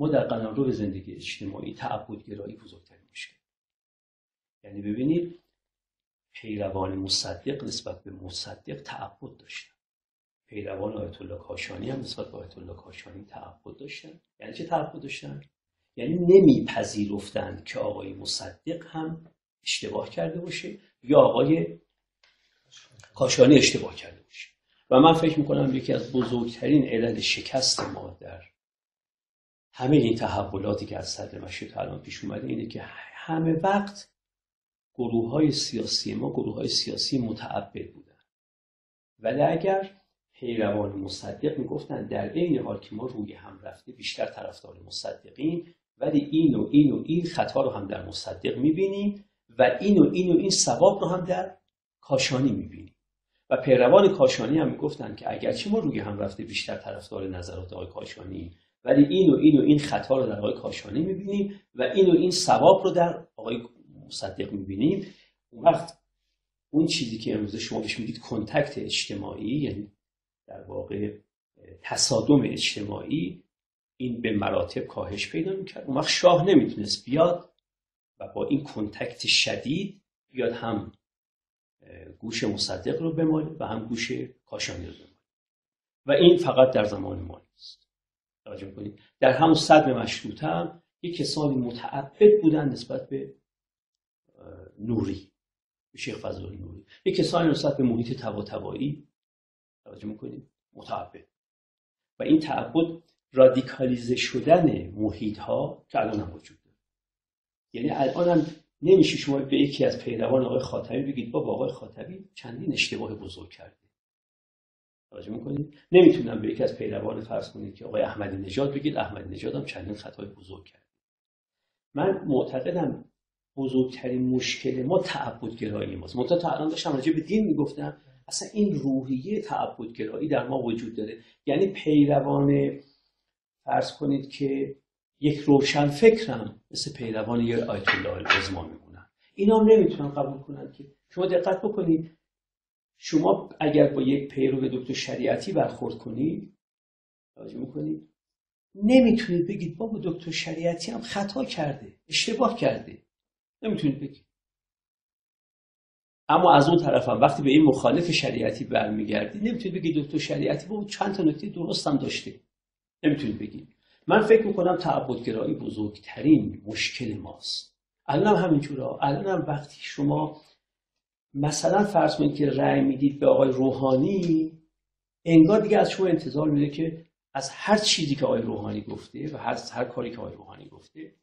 ما در قلمرو زندگی اجتماعی تعبدگرایی بزرگترین مشکل. یعنی ببینید پیروان مصدق نسبت به مصدق تعبد داشتن. پیروان آیت الله کاشانی هم نسبت به آیت الله کاشانی تعبد داشتن. یعنی چه تعبد داشتن؟ یعنی نمیپذیرفتند که آقای مصدق هم اشتباه کرده باشه یا آقای کاشانی اشتباه کرده باشه. و من فکر می‌کنم یکی از بزرگترین علل شکست ما در همه این تحولاتی که از صدر مشروط الان پیش اومده اینه که همه وقت گروه های سیاسی ما گروه های سیاسی متعبد بودن. ولی اگر پیروان مصدق می‌گفتن در عین حال که ما روی هم رفته بیشتر طرفدار مصدقین ولی این و این و این خطا رو هم در مصدق می‌بینیم و این و این و این ثواب رو هم در کاشانی می‌بینیم. و پیروان کاشانی هم می‌گفتن که اگرچه ما روی هم رفته بیشتر طرفدار نظرات آقای کاشانی ولی این و این و این خطا رو در آقای کاشانی می‌بینیم و این و این ثواب رو در آقای مصدق می‌بینیم. اون وقت اون چیزی که امروز شما بهش میگید کنتکت اجتماعی یعنی در واقع تصادم اجتماعی این به مراتب کاهش پیدا می‌کرد. اون وقت شاه نمی‌تونست بیاد و با این کنتکت شدید بیاد هم گوش مصدق رو بماله و هم گوش کاشانی رو بماله و این فقط در زمان ما نیست. توجه کنید. در همون صدر مشروطه هم یک کسانی متعبد بودن نسبت به نوری به شیخ فضل نوری. یک کسانی نسبت به محیط تبایی توجه می‌کنید متعبد. و این تعبد رادیکالیزه شدن محیط ها که الان هم وجود داره. یعنی الان هم نمیشه شما به یکی از پیروان آقای خاتمی بگید با آقای خاتمی چندین اشتباه بزرگ کرده. توجه می‌کنید؟ نمی‌تونم به یکی از پیروان فرض کنید که آقای احمدی نژاد بگید. احمدی نژاد هم چندین خطای بزرگ کرده من معتقدم بزرگترین مشکل ما تعبد گرایی ماست. منتها تا الان داشتم راجع به دین می‌گفتم اصلا این روحیه تعبد گرایی در ما وجود داره. یعنی پیروان فرض کنید که یک روشن فکرم مثل پیروان یه آیت الله العظما میمونن. اینا هم نمی‌تونن قبول کنن که شما دقت بکنید. شما اگر با یک پیرو دکتر شریعتی برخورد کنید توجه می‌کنید؟ نمی‌تونید بگید بابا دکتر شریعتی هم خطا کرده اشتباه کرده. نمی‌تونید بگید. اما از اون طرف هم وقتی به این مخالف شریعتی برمیگردی نمی‌تونید بگید دکتر شریعتی با چند تا نکته درست هم داشته. نمی‌تونید بگید. من فکر می‌کنم تعبدگرایی بزرگترین مشکل ماست. الان هم همینجورا الان هم وقتی شما مثلا فرض کنید که رأی می‌دید به آقای روحانی انگار دیگه از شما انتظار میده که از هر چیزی که آقای روحانی گفته و هر, هر کاری که آقای روحانی گفته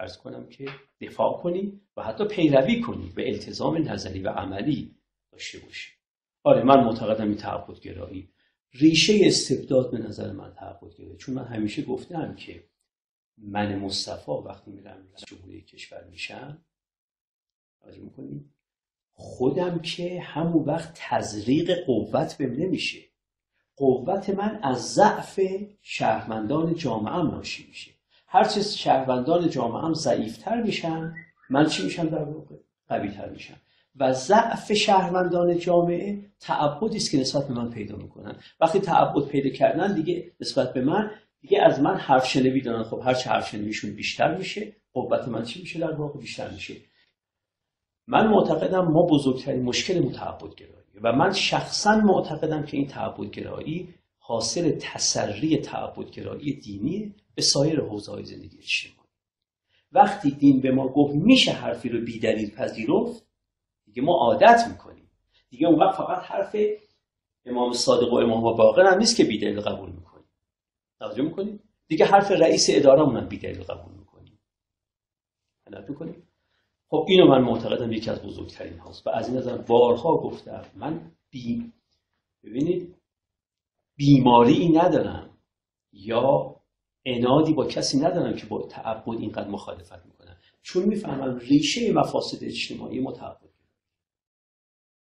ارز کنم که دفاع کنی و حتی پیروی کنی به التزام نظری و عملی داشته باشی. آره من معتقدم این تعبدگرایی ریشه استبداد به نظر من تعبد گرفت چون من همیشه گفتم که من مصطفی وقتی میرم جمهوری کشور میشم می‌کنید خودم که همون وقت تزریق قوت بهم نمیشه. قوت من از ضعف شهروندان جامعه ناشی میشه. هرچه شهروندان جامعه هم ضعیفتر میشن من چی میشم در واقع؟ قویتر میشم. و ضعف شهروندان جامعه تعبدی است که نسبت به من پیدا می‌کنن. وقتی تعبد پیدا کردن دیگه نسبت به من دیگه از من حرف شنوی دارن. خب هر چه حرف شنویشون بیشتر میشه قوت من چی میشه در واقع؟ بیشتر میشه. من معتقدم ما بزرگترین مشکل متعبد گرایی و من شخصا معتقدم که این تعبد گرایی حاصل تسری تعبد گرایی دینی به سایر حوزه های زندگی اجتماعی وقتی دین به ما گفت میشه حرفی رو بیدلیل پذیرفت دیگه ما عادت می‌کنیم. دیگه اون وقت فقط حرف امام صادق و امام باقر هم نیست که بیدلیل قبول می‌کنیم. توجه می‌کنیم دیگه حرف رئیس اداره هم بیدلیل قبول می‌کنیم. می‌کنیم؟ خب اینو من معتقدم یکی از بزرگترین هاست. و از این نظر بارها گفتم من بی ببینید بیماری ندارم یا انادی با کسی ندارم که با تعبد اینقدر مخالفت می‌کنم چون می‌فهمم ریشه مفاسد اجتماعی متعبد